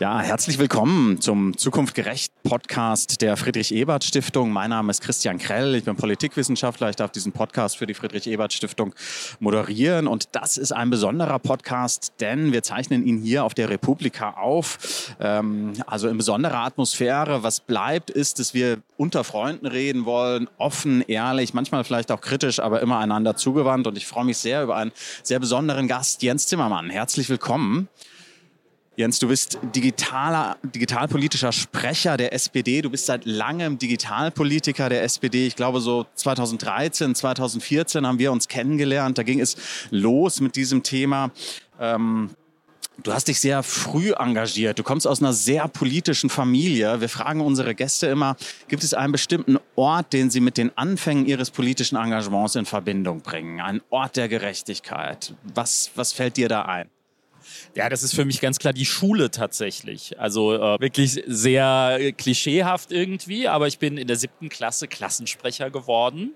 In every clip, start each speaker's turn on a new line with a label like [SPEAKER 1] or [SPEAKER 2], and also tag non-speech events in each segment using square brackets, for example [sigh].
[SPEAKER 1] Ja, herzlich willkommen zum Zukunft gerecht Podcast der Friedrich Ebert Stiftung. Mein Name ist Christian Krell, ich bin Politikwissenschaftler. Ich darf diesen Podcast für die Friedrich Ebert Stiftung moderieren und das ist ein besonderer Podcast, denn wir zeichnen ihn hier auf der Republika auf. Ähm, also in besonderer Atmosphäre. Was bleibt, ist, dass wir unter Freunden reden wollen, offen, ehrlich, manchmal vielleicht auch kritisch, aber immer einander zugewandt und ich freue mich sehr über einen sehr besonderen Gast, Jens Zimmermann. Herzlich willkommen. Jens, du bist digitaler, digitalpolitischer Sprecher der SPD. Du bist seit langem Digitalpolitiker der SPD. Ich glaube, so 2013, 2014 haben wir uns kennengelernt. Da ging es los mit diesem Thema. Ähm, Du hast dich sehr früh engagiert. Du kommst aus einer sehr politischen Familie. Wir fragen unsere Gäste immer, gibt es einen bestimmten Ort, den sie mit den Anfängen ihres politischen Engagements in Verbindung bringen? Ein Ort der Gerechtigkeit. Was, was fällt dir da ein?
[SPEAKER 2] Ja, das ist für mich ganz klar die Schule tatsächlich. Also äh, wirklich sehr klischeehaft irgendwie, aber ich bin in der siebten Klasse Klassensprecher geworden.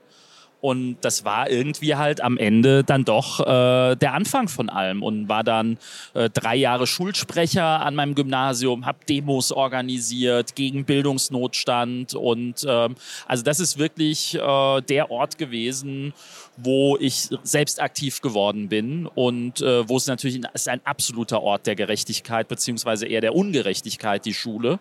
[SPEAKER 2] Und das war irgendwie halt am Ende dann doch äh, der Anfang von allem und war dann äh, drei Jahre Schulsprecher an meinem Gymnasium, habe Demos organisiert gegen Bildungsnotstand und ähm, also das ist wirklich äh, der Ort gewesen, wo ich selbst aktiv geworden bin und äh, wo es natürlich ist ein absoluter Ort der Gerechtigkeit beziehungsweise eher der Ungerechtigkeit, die Schule.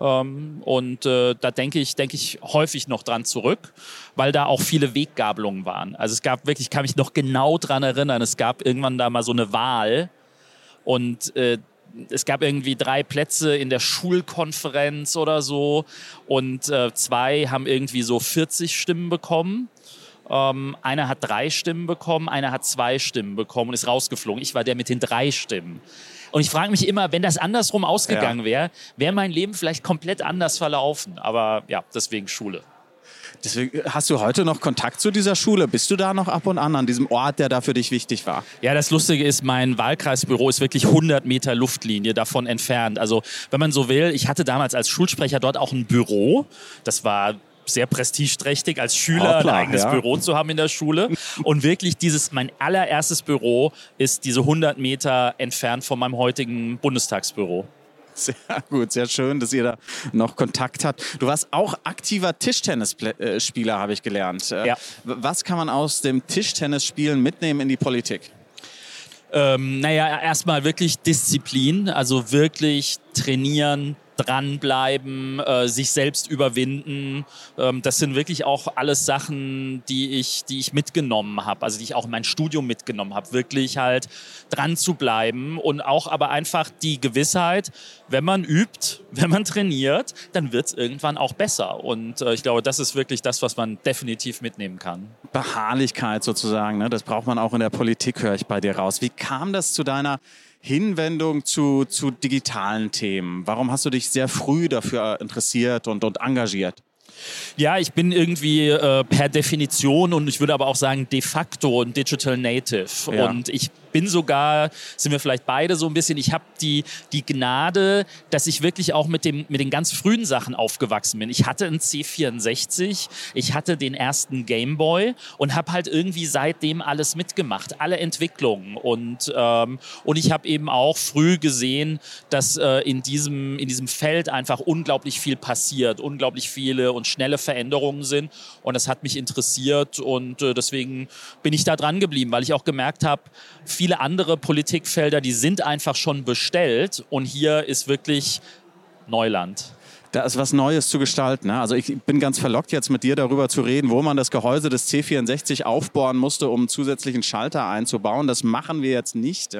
[SPEAKER 2] Ähm, und äh, da denke ich, denke ich häufig noch dran zurück, weil da auch viele Weggabelungen waren. Also es gab wirklich, ich kann mich noch genau dran erinnern, es gab irgendwann da mal so eine Wahl und äh, es gab irgendwie drei Plätze in der Schulkonferenz oder so und äh, zwei haben irgendwie so 40 Stimmen bekommen ähm, einer hat drei Stimmen bekommen, einer hat zwei Stimmen bekommen und ist rausgeflogen. Ich war der mit den drei Stimmen. Und ich frage mich immer, wenn das andersrum ausgegangen ja. wäre, wäre mein Leben vielleicht komplett anders verlaufen. Aber ja, deswegen Schule.
[SPEAKER 1] Deswegen hast du heute noch Kontakt zu dieser Schule? Bist du da noch ab und an an diesem Ort, der da für dich wichtig war?
[SPEAKER 2] Ja, das Lustige ist, mein Wahlkreisbüro ist wirklich 100 Meter Luftlinie davon entfernt. Also, wenn man so will, ich hatte damals als Schulsprecher dort auch ein Büro. Das war sehr prestigeträchtig, als Schüler oh, klar, ein eigenes ja. Büro zu haben in der Schule. Und wirklich dieses, mein allererstes Büro ist diese 100 Meter entfernt von meinem heutigen Bundestagsbüro.
[SPEAKER 1] Sehr gut, sehr schön, dass ihr da noch Kontakt habt. Du warst auch aktiver Tischtennisspieler, habe ich gelernt. Äh, ja. Was kann man aus dem Tischtennisspielen mitnehmen in die Politik?
[SPEAKER 2] Ähm, naja, erstmal wirklich Disziplin, also wirklich trainieren, dranbleiben, äh, sich selbst überwinden. Ähm, das sind wirklich auch alles Sachen, die ich, die ich mitgenommen habe, also die ich auch in mein Studium mitgenommen habe. Wirklich halt dran zu bleiben und auch aber einfach die Gewissheit, wenn man übt, [laughs] wenn man trainiert, dann wird es irgendwann auch besser. Und äh, ich glaube, das ist wirklich das, was man definitiv mitnehmen kann.
[SPEAKER 1] Beharrlichkeit sozusagen, ne? das braucht man auch in der Politik, höre ich bei dir raus. Wie kam das zu deiner Hinwendung zu, zu digitalen Themen? Warum hast du dich sehr früh dafür interessiert und, und engagiert?
[SPEAKER 2] Ja, ich bin irgendwie äh, per Definition und ich würde aber auch sagen de facto ein Digital Native. Ja. Und ich bin sogar, sind wir vielleicht beide so ein bisschen, ich habe die, die Gnade, dass ich wirklich auch mit, dem, mit den ganz frühen Sachen aufgewachsen bin. Ich hatte einen C64, ich hatte den ersten Gameboy und habe halt irgendwie seitdem alles mitgemacht, alle Entwicklungen. Und, ähm, und ich habe eben auch früh gesehen, dass äh, in, diesem, in diesem Feld einfach unglaublich viel passiert, unglaublich viele und schnelle Veränderungen sind. Und das hat mich interessiert und äh, deswegen bin ich da dran geblieben, weil ich auch gemerkt habe, viele andere Politikfelder, die sind einfach schon bestellt und hier ist wirklich Neuland
[SPEAKER 1] da ist was Neues zu gestalten. Ne? Also ich bin ganz verlockt jetzt mit dir darüber zu reden, wo man das Gehäuse des C64 aufbohren musste, um zusätzlichen Schalter einzubauen. Das machen wir jetzt nicht.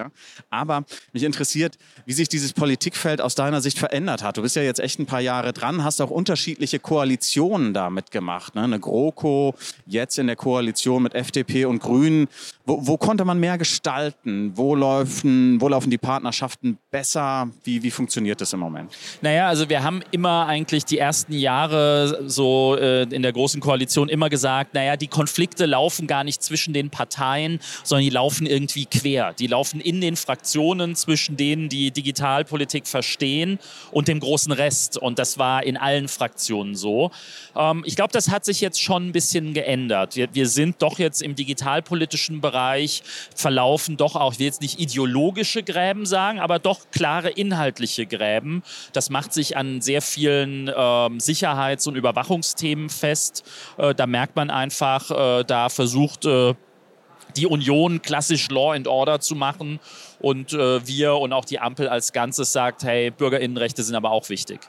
[SPEAKER 1] Aber mich interessiert, wie sich dieses Politikfeld aus deiner Sicht verändert hat. Du bist ja jetzt echt ein paar Jahre dran, hast auch unterschiedliche Koalitionen damit gemacht. Ne? Eine GroKo, jetzt in der Koalition mit FDP und Grünen. Wo, wo konnte man mehr gestalten? Wo laufen, wo laufen die Partnerschaften besser? Wie, wie funktioniert das im Moment?
[SPEAKER 2] Naja, also wir haben immer eigentlich die ersten Jahre so äh, in der Großen Koalition immer gesagt, naja, die Konflikte laufen gar nicht zwischen den Parteien, sondern die laufen irgendwie quer. Die laufen in den Fraktionen zwischen denen, die Digitalpolitik verstehen und dem großen Rest. Und das war in allen Fraktionen so. Ähm, ich glaube, das hat sich jetzt schon ein bisschen geändert. Wir, wir sind doch jetzt im digitalpolitischen Bereich Bereich verlaufen doch auch, ich will jetzt nicht ideologische Gräben sagen, aber doch klare inhaltliche Gräben. Das macht sich an sehr vielen äh, Sicherheits- und Überwachungsthemen fest. Äh, da merkt man einfach, äh, da versucht äh, die Union klassisch Law and Order zu machen und äh, wir und auch die Ampel als Ganzes sagt, hey, Bürgerinnenrechte sind aber auch wichtig.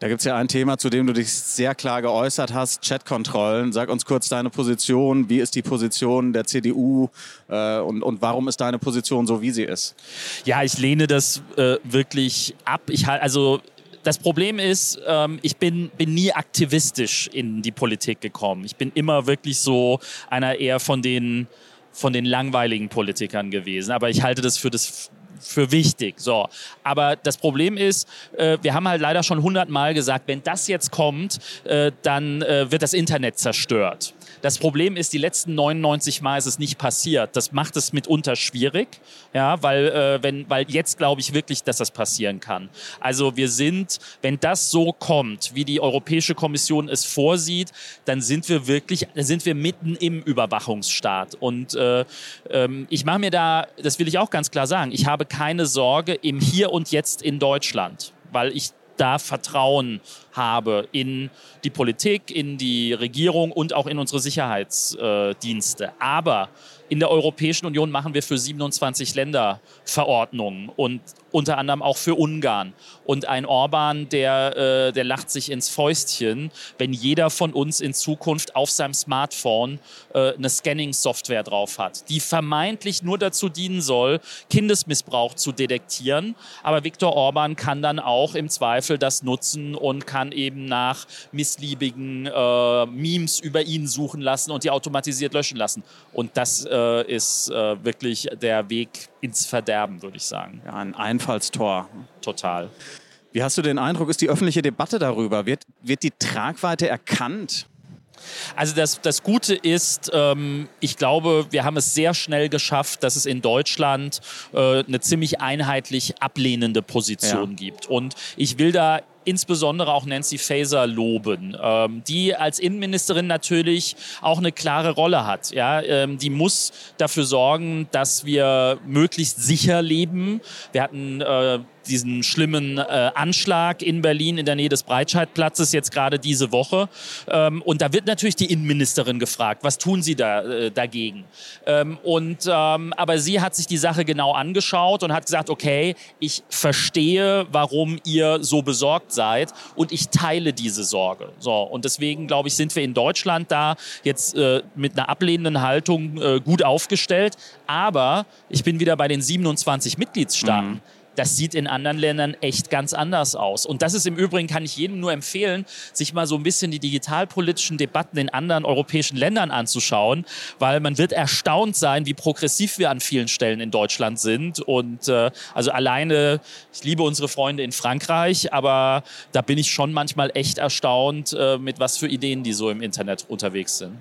[SPEAKER 1] Da gibt es ja ein Thema, zu dem du dich sehr klar geäußert hast, Chatkontrollen. Sag uns kurz deine Position. Wie ist die Position der CDU äh, und, und warum ist deine Position so, wie sie ist?
[SPEAKER 2] Ja, ich lehne das äh, wirklich ab. Ich also das Problem ist, ähm, ich bin, bin nie aktivistisch in die Politik gekommen. Ich bin immer wirklich so einer eher von den, von den langweiligen Politikern gewesen. Aber ich halte das für das für wichtig. So. Aber das Problem ist, äh, wir haben halt leider schon hundertmal gesagt, wenn das jetzt kommt, äh, dann äh, wird das Internet zerstört. Das Problem ist, die letzten 99 Mal ist es nicht passiert. Das macht es mitunter schwierig, ja, weil, äh, wenn, weil jetzt glaube ich wirklich, dass das passieren kann. Also wir sind, wenn das so kommt, wie die Europäische Kommission es vorsieht, dann sind wir wirklich, dann sind wir mitten im Überwachungsstaat. Und äh, ähm, ich mache mir da, das will ich auch ganz klar sagen, ich habe keine Sorge im Hier und Jetzt in Deutschland, weil ich da Vertrauen habe in die Politik, in die Regierung und auch in unsere Sicherheitsdienste. Aber in der Europäischen Union machen wir für 27 Länder Verordnungen und unter anderem auch für Ungarn. Und ein Orban, der, äh, der lacht sich ins Fäustchen, wenn jeder von uns in Zukunft auf seinem Smartphone äh, eine Scanning-Software drauf hat, die vermeintlich nur dazu dienen soll, Kindesmissbrauch zu detektieren. Aber Viktor Orban kann dann auch im Zweifel das nutzen und kann eben nach missliebigen äh, Memes über ihn suchen lassen und die automatisiert löschen lassen. Und das äh, ist äh, wirklich der Weg ins Verderben, würde ich sagen.
[SPEAKER 1] Ja, ein Einfallstor.
[SPEAKER 2] Total.
[SPEAKER 1] Wie hast du den Eindruck, ist die öffentliche Debatte darüber? Wird, wird die Tragweite erkannt?
[SPEAKER 2] Also das, das Gute ist, ähm, ich glaube, wir haben es sehr schnell geschafft, dass es in Deutschland äh, eine ziemlich einheitlich ablehnende Position ja. gibt. Und ich will da insbesondere auch Nancy Faeser loben, ähm, die als Innenministerin natürlich auch eine klare Rolle hat. Ja? Ähm, die muss dafür sorgen, dass wir möglichst sicher leben. Wir hatten äh, diesen schlimmen äh, Anschlag in Berlin in der Nähe des Breitscheidplatzes jetzt gerade diese Woche. Ähm, und da wird natürlich die Innenministerin gefragt, was tun Sie da äh, dagegen? Ähm, und, ähm, aber sie hat sich die Sache genau angeschaut und hat gesagt, okay, ich verstehe, warum ihr so besorgt seid und ich teile diese Sorge. So, und deswegen, glaube ich, sind wir in Deutschland da jetzt äh, mit einer ablehnenden Haltung äh, gut aufgestellt. Aber ich bin wieder bei den 27 Mitgliedstaaten. Mhm das sieht in anderen Ländern echt ganz anders aus. Und das ist im Übrigen, kann ich jedem nur empfehlen, sich mal so ein bisschen die digitalpolitischen Debatten in anderen europäischen Ländern anzuschauen, weil man wird erstaunt sein, wie progressiv wir an vielen Stellen in Deutschland sind. Und äh, also alleine, ich liebe unsere Freunde in Frankreich, aber da bin ich schon manchmal echt erstaunt, äh, mit was für Ideen die so im Internet unterwegs sind.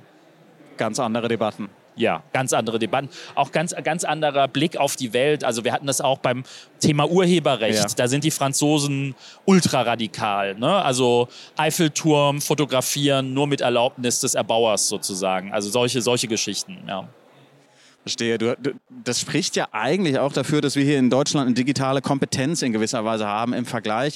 [SPEAKER 1] Ganz andere Debatten
[SPEAKER 2] ja, ganz andere Debatten. Auch ganz, ganz anderer Blick auf die Welt. Also wir hatten das auch beim Thema Urheberrecht. Ja. Da sind die Franzosen ultraradikal. Ne? Also Eiffelturm fotografieren nur mit Erlaubnis des Erbauers sozusagen. Also solche, solche Geschichten, ja.
[SPEAKER 1] Verstehe. Du, du, das spricht ja eigentlich auch dafür, dass wir hier in Deutschland eine digitale Kompetenz in gewisser Weise haben im Vergleich.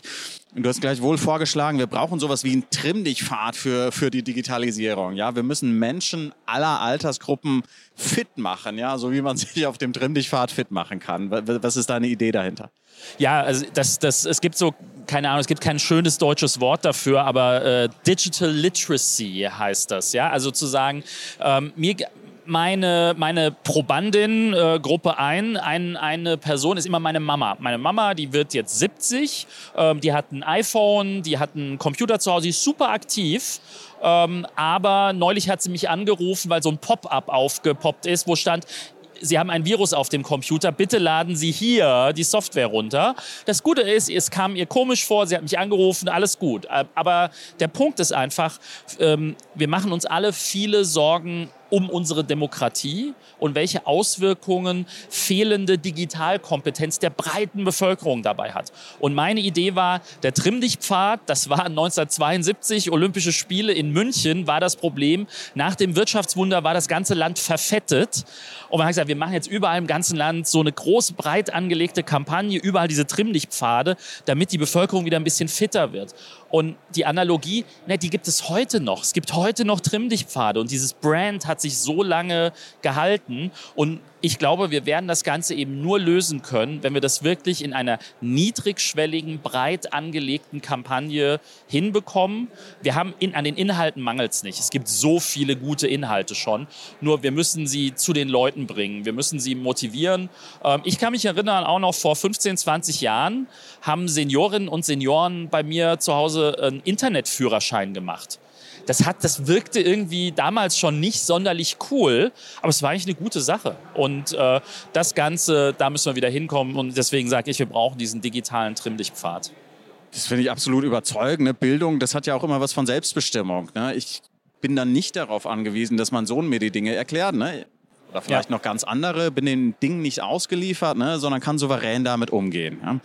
[SPEAKER 1] Du hast gleich wohl vorgeschlagen, wir brauchen sowas wie einen Trimm-dich-Pfad für, für die Digitalisierung. Ja, wir müssen Menschen aller Altersgruppen fit machen, ja, so wie man [laughs] sich auf dem Trimm-dich-Pfad fit machen kann. Was ist deine Idee dahinter?
[SPEAKER 2] Ja, also das, das, es gibt so, keine Ahnung, es gibt kein schönes deutsches Wort dafür, aber äh, Digital Literacy heißt das. Ja, also zu sagen, ähm, mir, meine, meine Probandin, äh, Gruppe 1, ein, eine Person ist immer meine Mama. Meine Mama, die wird jetzt 70, ähm, die hat ein iPhone, die hat einen Computer zu Hause, die ist super aktiv. Ähm, aber neulich hat sie mich angerufen, weil so ein Pop-up aufgepoppt ist, wo stand, Sie haben ein Virus auf dem Computer, bitte laden Sie hier die Software runter. Das Gute ist, es kam ihr komisch vor, sie hat mich angerufen, alles gut. Aber der Punkt ist einfach, ähm, wir machen uns alle viele Sorgen um unsere Demokratie und welche Auswirkungen fehlende Digitalkompetenz der breiten Bevölkerung dabei hat. Und meine Idee war, der Trimmdichtpfad, das war 1972 Olympische Spiele in München, war das Problem. Nach dem Wirtschaftswunder war das ganze Land verfettet. Und man hat gesagt, wir machen jetzt überall im ganzen Land so eine große, breit angelegte Kampagne, überall diese Trimmdichtpfade, damit die Bevölkerung wieder ein bisschen fitter wird. Und die Analogie, ne, die gibt es heute noch. Es gibt heute noch Trimmdichtpfade und dieses Brand hat sich so lange gehalten und ich glaube, wir werden das Ganze eben nur lösen können, wenn wir das wirklich in einer niedrigschwelligen, breit angelegten Kampagne hinbekommen. Wir haben in, an den Inhalten mangelt es nicht. Es gibt so viele gute Inhalte schon. Nur wir müssen sie zu den Leuten bringen. Wir müssen sie motivieren. Ähm, ich kann mich erinnern, auch noch vor 15, 20 Jahren haben Seniorinnen und Senioren bei mir zu Hause einen Internetführerschein gemacht das hat, das wirkte irgendwie damals schon nicht sonderlich cool, aber es war eigentlich eine gute Sache. Und äh, das Ganze, da müssen wir wieder hinkommen und deswegen sage ich, wir brauchen diesen digitalen Trimmlichtpfad.
[SPEAKER 1] Das finde ich absolut überzeugend. Ne? Bildung, das hat ja auch immer was von Selbstbestimmung. Ne? Ich bin dann nicht darauf angewiesen, dass mein Sohn mir die Dinge erklärt. Ne? Oder vielleicht ja. noch ganz andere, bin den Dingen nicht ausgeliefert, ne? sondern kann souverän damit umgehen. Ja?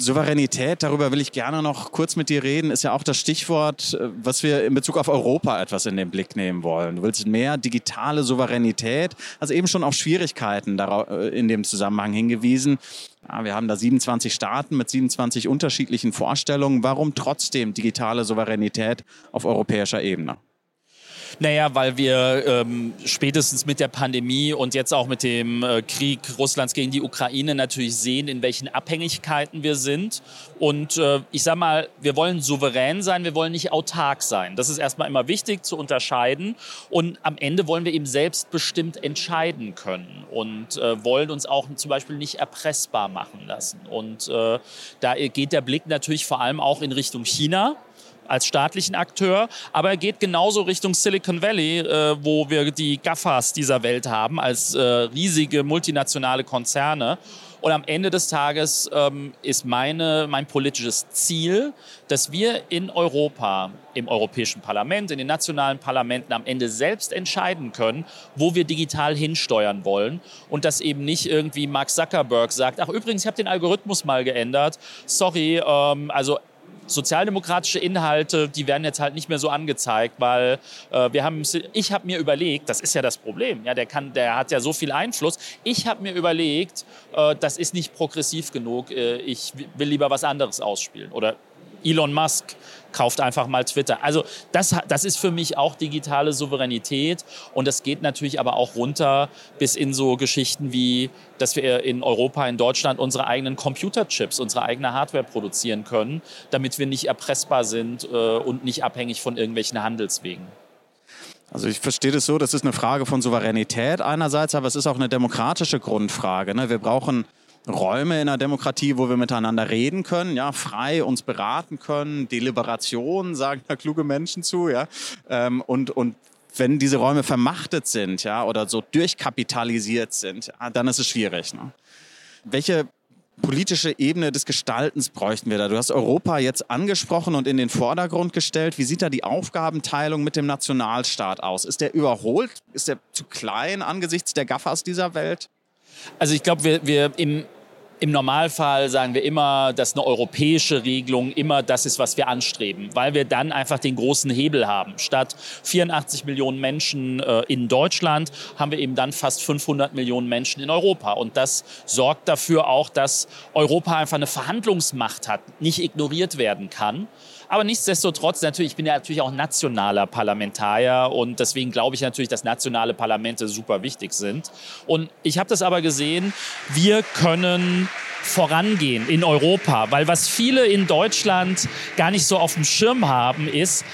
[SPEAKER 1] Souveränität, darüber will ich gerne noch kurz mit dir reden, ist ja auch das Stichwort, äh, was wir in Bezug auf Europa etwas in den Blick nehmen wollen. Du willst mehr digitale Souveränität, also eben schon auf Schwierigkeiten äh, in dem Zusammenhang hingewiesen. Wir haben da 27 Staaten mit 27 unterschiedlichen Vorstellungen. Warum trotzdem digitale Souveränität auf europäischer Ebene?
[SPEAKER 2] Naja, weil wir ähm, spätestens mit der Pandemie und jetzt auch mit dem äh, Krieg Russlands gegen die Ukraine natürlich sehen, in welchen Abhängigkeiten wir sind. Und äh, ich sage mal, wir wollen souverän sein, wir wollen nicht autark sein. Das ist erstmal immer wichtig zu unterscheiden. Und am Ende wollen wir eben selbstbestimmt entscheiden können und äh, wollen uns auch zum Beispiel nicht erpressbar machen lassen. Und äh, da geht der Blick natürlich vor allem auch in Richtung China als staatlichen Akteur, aber er geht genauso Richtung Silicon Valley, äh, wo wir die GAFAs dieser Welt haben, als äh, riesige multinationale Konzerne. Und am Ende des Tages ähm, ist meine, mein politisches Ziel, dass wir in Europa, im Europäischen Parlament, in den nationalen Parlamenten am Ende selbst entscheiden können, wo wir digital hinsteuern wollen. Und dass eben nicht irgendwie Mark Zuckerberg sagt, ach übrigens, ich habe den Algorithmus mal geändert. Sorry, ähm, also sozialdemokratische Inhalte, die werden jetzt halt nicht mehr so angezeigt, weil äh, wir haben, ich habe mir überlegt, das ist ja das Problem, ja, der kann, der hat ja so viel Einfluss. Ich habe mir überlegt, äh, das ist nicht progressiv genug. Äh, ich will lieber was anderes ausspielen oder Elon Musk kauft einfach mal Twitter. Also das, das ist für mich auch digitale Souveränität und das geht natürlich aber auch runter bis in so Geschichten wie, dass wir in Europa, in Deutschland unsere eigenen Computerchips, unsere eigene Hardware produzieren können, damit wir nicht erpressbar sind äh, und nicht abhängig von irgendwelchen Handelswegen.
[SPEAKER 1] Also ich verstehe das so, das ist eine Frage von Souveränität einerseits, aber es ist auch eine demokratische Grundfrage. Ne? Wir brauchen Räume in der Demokratie, wo wir miteinander reden können, ja, frei uns beraten können, Deliberation, sagen da kluge Menschen zu, ja, ähm, und, und wenn diese Räume vermachtet sind, ja, oder so durchkapitalisiert sind, ja, dann ist es schwierig. Ne? Welche politische Ebene des Gestaltens bräuchten wir da? Du hast Europa jetzt angesprochen und in den Vordergrund gestellt. Wie sieht da die Aufgabenteilung mit dem Nationalstaat aus? Ist der überholt? Ist der zu klein angesichts der Gaffers dieser Welt?
[SPEAKER 2] Also ich glaube, wir, wir im, im Normalfall sagen wir immer, dass eine europäische Regelung immer das ist, was wir anstreben, weil wir dann einfach den großen Hebel haben. Statt 84 Millionen Menschen äh, in Deutschland haben wir eben dann fast 500 Millionen Menschen in Europa. Und das sorgt dafür auch, dass Europa einfach eine Verhandlungsmacht hat, nicht ignoriert werden kann. Aber nichtsdestotrotz, natürlich, ich bin ja natürlich auch nationaler Parlamentarier und deswegen glaube ich natürlich, dass nationale Parlamente super wichtig sind. Und ich habe das aber gesehen, wir können vorangehen in Europa, weil was viele in Deutschland gar nicht so auf dem Schirm haben, ist,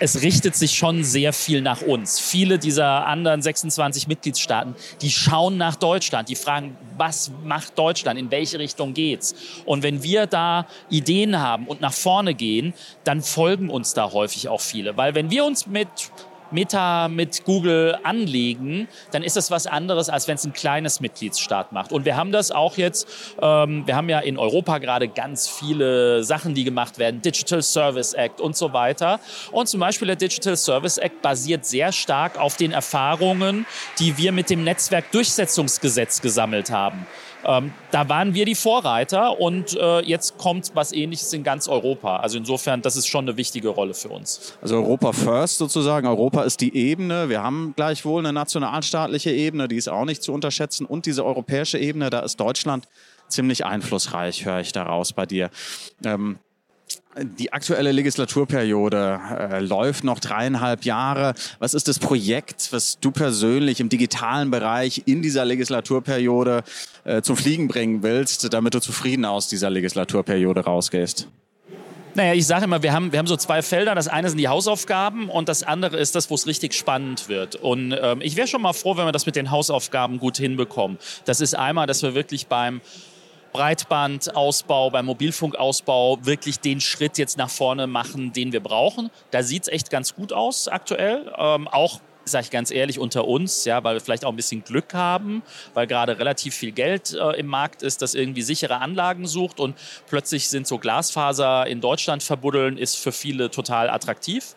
[SPEAKER 2] es richtet sich schon sehr viel nach uns. Viele dieser anderen 26 Mitgliedstaaten, die schauen nach Deutschland, die fragen, was macht Deutschland, in welche Richtung geht's? Und wenn wir da Ideen haben und nach vorne gehen, dann folgen uns da häufig auch viele. Weil wenn wir uns mit Meta mit Google anlegen, dann ist das was anderes, als wenn es ein kleines Mitgliedsstaat macht. Und wir haben das auch jetzt, ähm, wir haben ja in Europa gerade ganz viele Sachen, die gemacht werden, Digital Service Act und so weiter. Und zum Beispiel der Digital Service Act basiert sehr stark auf den Erfahrungen, die wir mit dem Netzwerkdurchsetzungsgesetz gesammelt haben. Ähm, da waren wir die Vorreiter und äh, jetzt kommt was Ähnliches in ganz Europa. Also insofern, das ist schon eine wichtige Rolle für uns.
[SPEAKER 1] Also Europa First sozusagen. Europa ist die Ebene. Wir haben gleichwohl eine nationalstaatliche Ebene, die ist auch nicht zu unterschätzen. Und diese europäische Ebene, da ist Deutschland ziemlich einflussreich, höre ich daraus bei dir. Ähm, die aktuelle Legislaturperiode äh, läuft noch dreieinhalb Jahre. Was ist das Projekt, was du persönlich im digitalen Bereich in dieser Legislaturperiode äh, zum Fliegen bringen willst, damit du zufrieden aus dieser Legislaturperiode rausgehst?
[SPEAKER 2] Naja, ich sage immer, wir haben, wir haben so zwei Felder. Das eine sind die Hausaufgaben und das andere ist das, wo es richtig spannend wird. Und ähm, ich wäre schon mal froh, wenn wir das mit den Hausaufgaben gut hinbekommen. Das ist einmal, dass wir wirklich beim Breitbandausbau, beim Mobilfunkausbau wirklich den Schritt jetzt nach vorne machen, den wir brauchen. Da sieht es echt ganz gut aus aktuell. Ähm, auch sage ich ganz ehrlich, unter uns, ja, weil wir vielleicht auch ein bisschen Glück haben, weil gerade relativ viel Geld äh, im Markt ist, das irgendwie sichere Anlagen sucht und plötzlich sind so Glasfaser in Deutschland verbuddeln, ist für viele total attraktiv.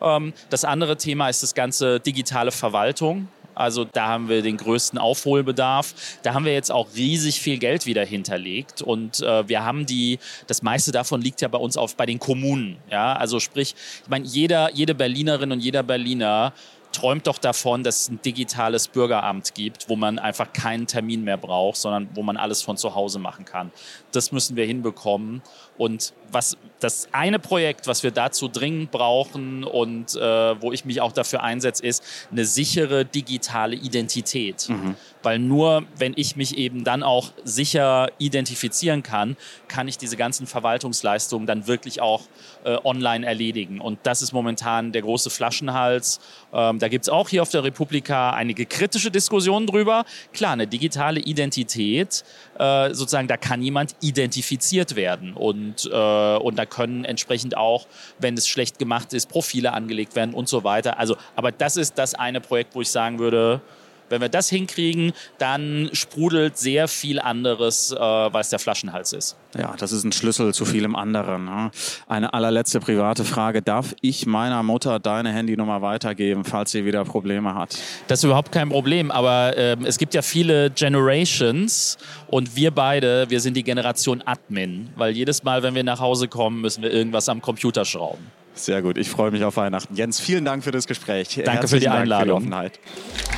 [SPEAKER 2] Ähm, das andere Thema ist das ganze digitale Verwaltung. Also da haben wir den größten Aufholbedarf. Da haben wir jetzt auch riesig viel Geld wieder hinterlegt und äh, wir haben die, das meiste davon liegt ja bei uns auf bei den Kommunen. Ja, also sprich, ich meine, jeder, jede Berlinerin und jeder Berliner träumt doch davon, dass es ein digitales Bürgeramt gibt, wo man einfach keinen Termin mehr braucht, sondern wo man alles von zu Hause machen kann. Das müssen wir hinbekommen. Und was das eine Projekt, was wir dazu dringend brauchen und äh, wo ich mich auch dafür einsetze, ist eine sichere digitale Identität. Mhm. Weil nur wenn ich mich eben dann auch sicher identifizieren kann, kann ich diese ganzen Verwaltungsleistungen dann wirklich auch äh, online erledigen. Und das ist momentan der große Flaschenhals. Ähm, da gibt es auch hier auf der Republika einige kritische Diskussionen drüber. Klar, eine digitale Identität, äh, sozusagen, da kann jemand identifiziert werden. Und, äh, und da können entsprechend auch, wenn es schlecht gemacht ist, Profile angelegt werden und so weiter. Also, aber das ist das eine Projekt, wo ich sagen würde, wenn wir das hinkriegen, dann sprudelt sehr viel anderes, äh, weil es der Flaschenhals ist.
[SPEAKER 1] Ja, das ist ein Schlüssel zu vielem anderen. Ne? Eine allerletzte private Frage. Darf ich meiner Mutter deine Handynummer weitergeben, falls sie wieder Probleme hat?
[SPEAKER 2] Das ist überhaupt kein Problem, aber äh, es gibt ja viele Generations und wir beide, wir sind die Generation Admin, weil jedes Mal, wenn wir nach Hause kommen, müssen wir irgendwas am Computer schrauben.
[SPEAKER 1] Sehr gut, ich freue mich auf Weihnachten. Jens, vielen Dank für das Gespräch.
[SPEAKER 2] Danke Herzlichen für die Einladung. Dank für die Offenheit.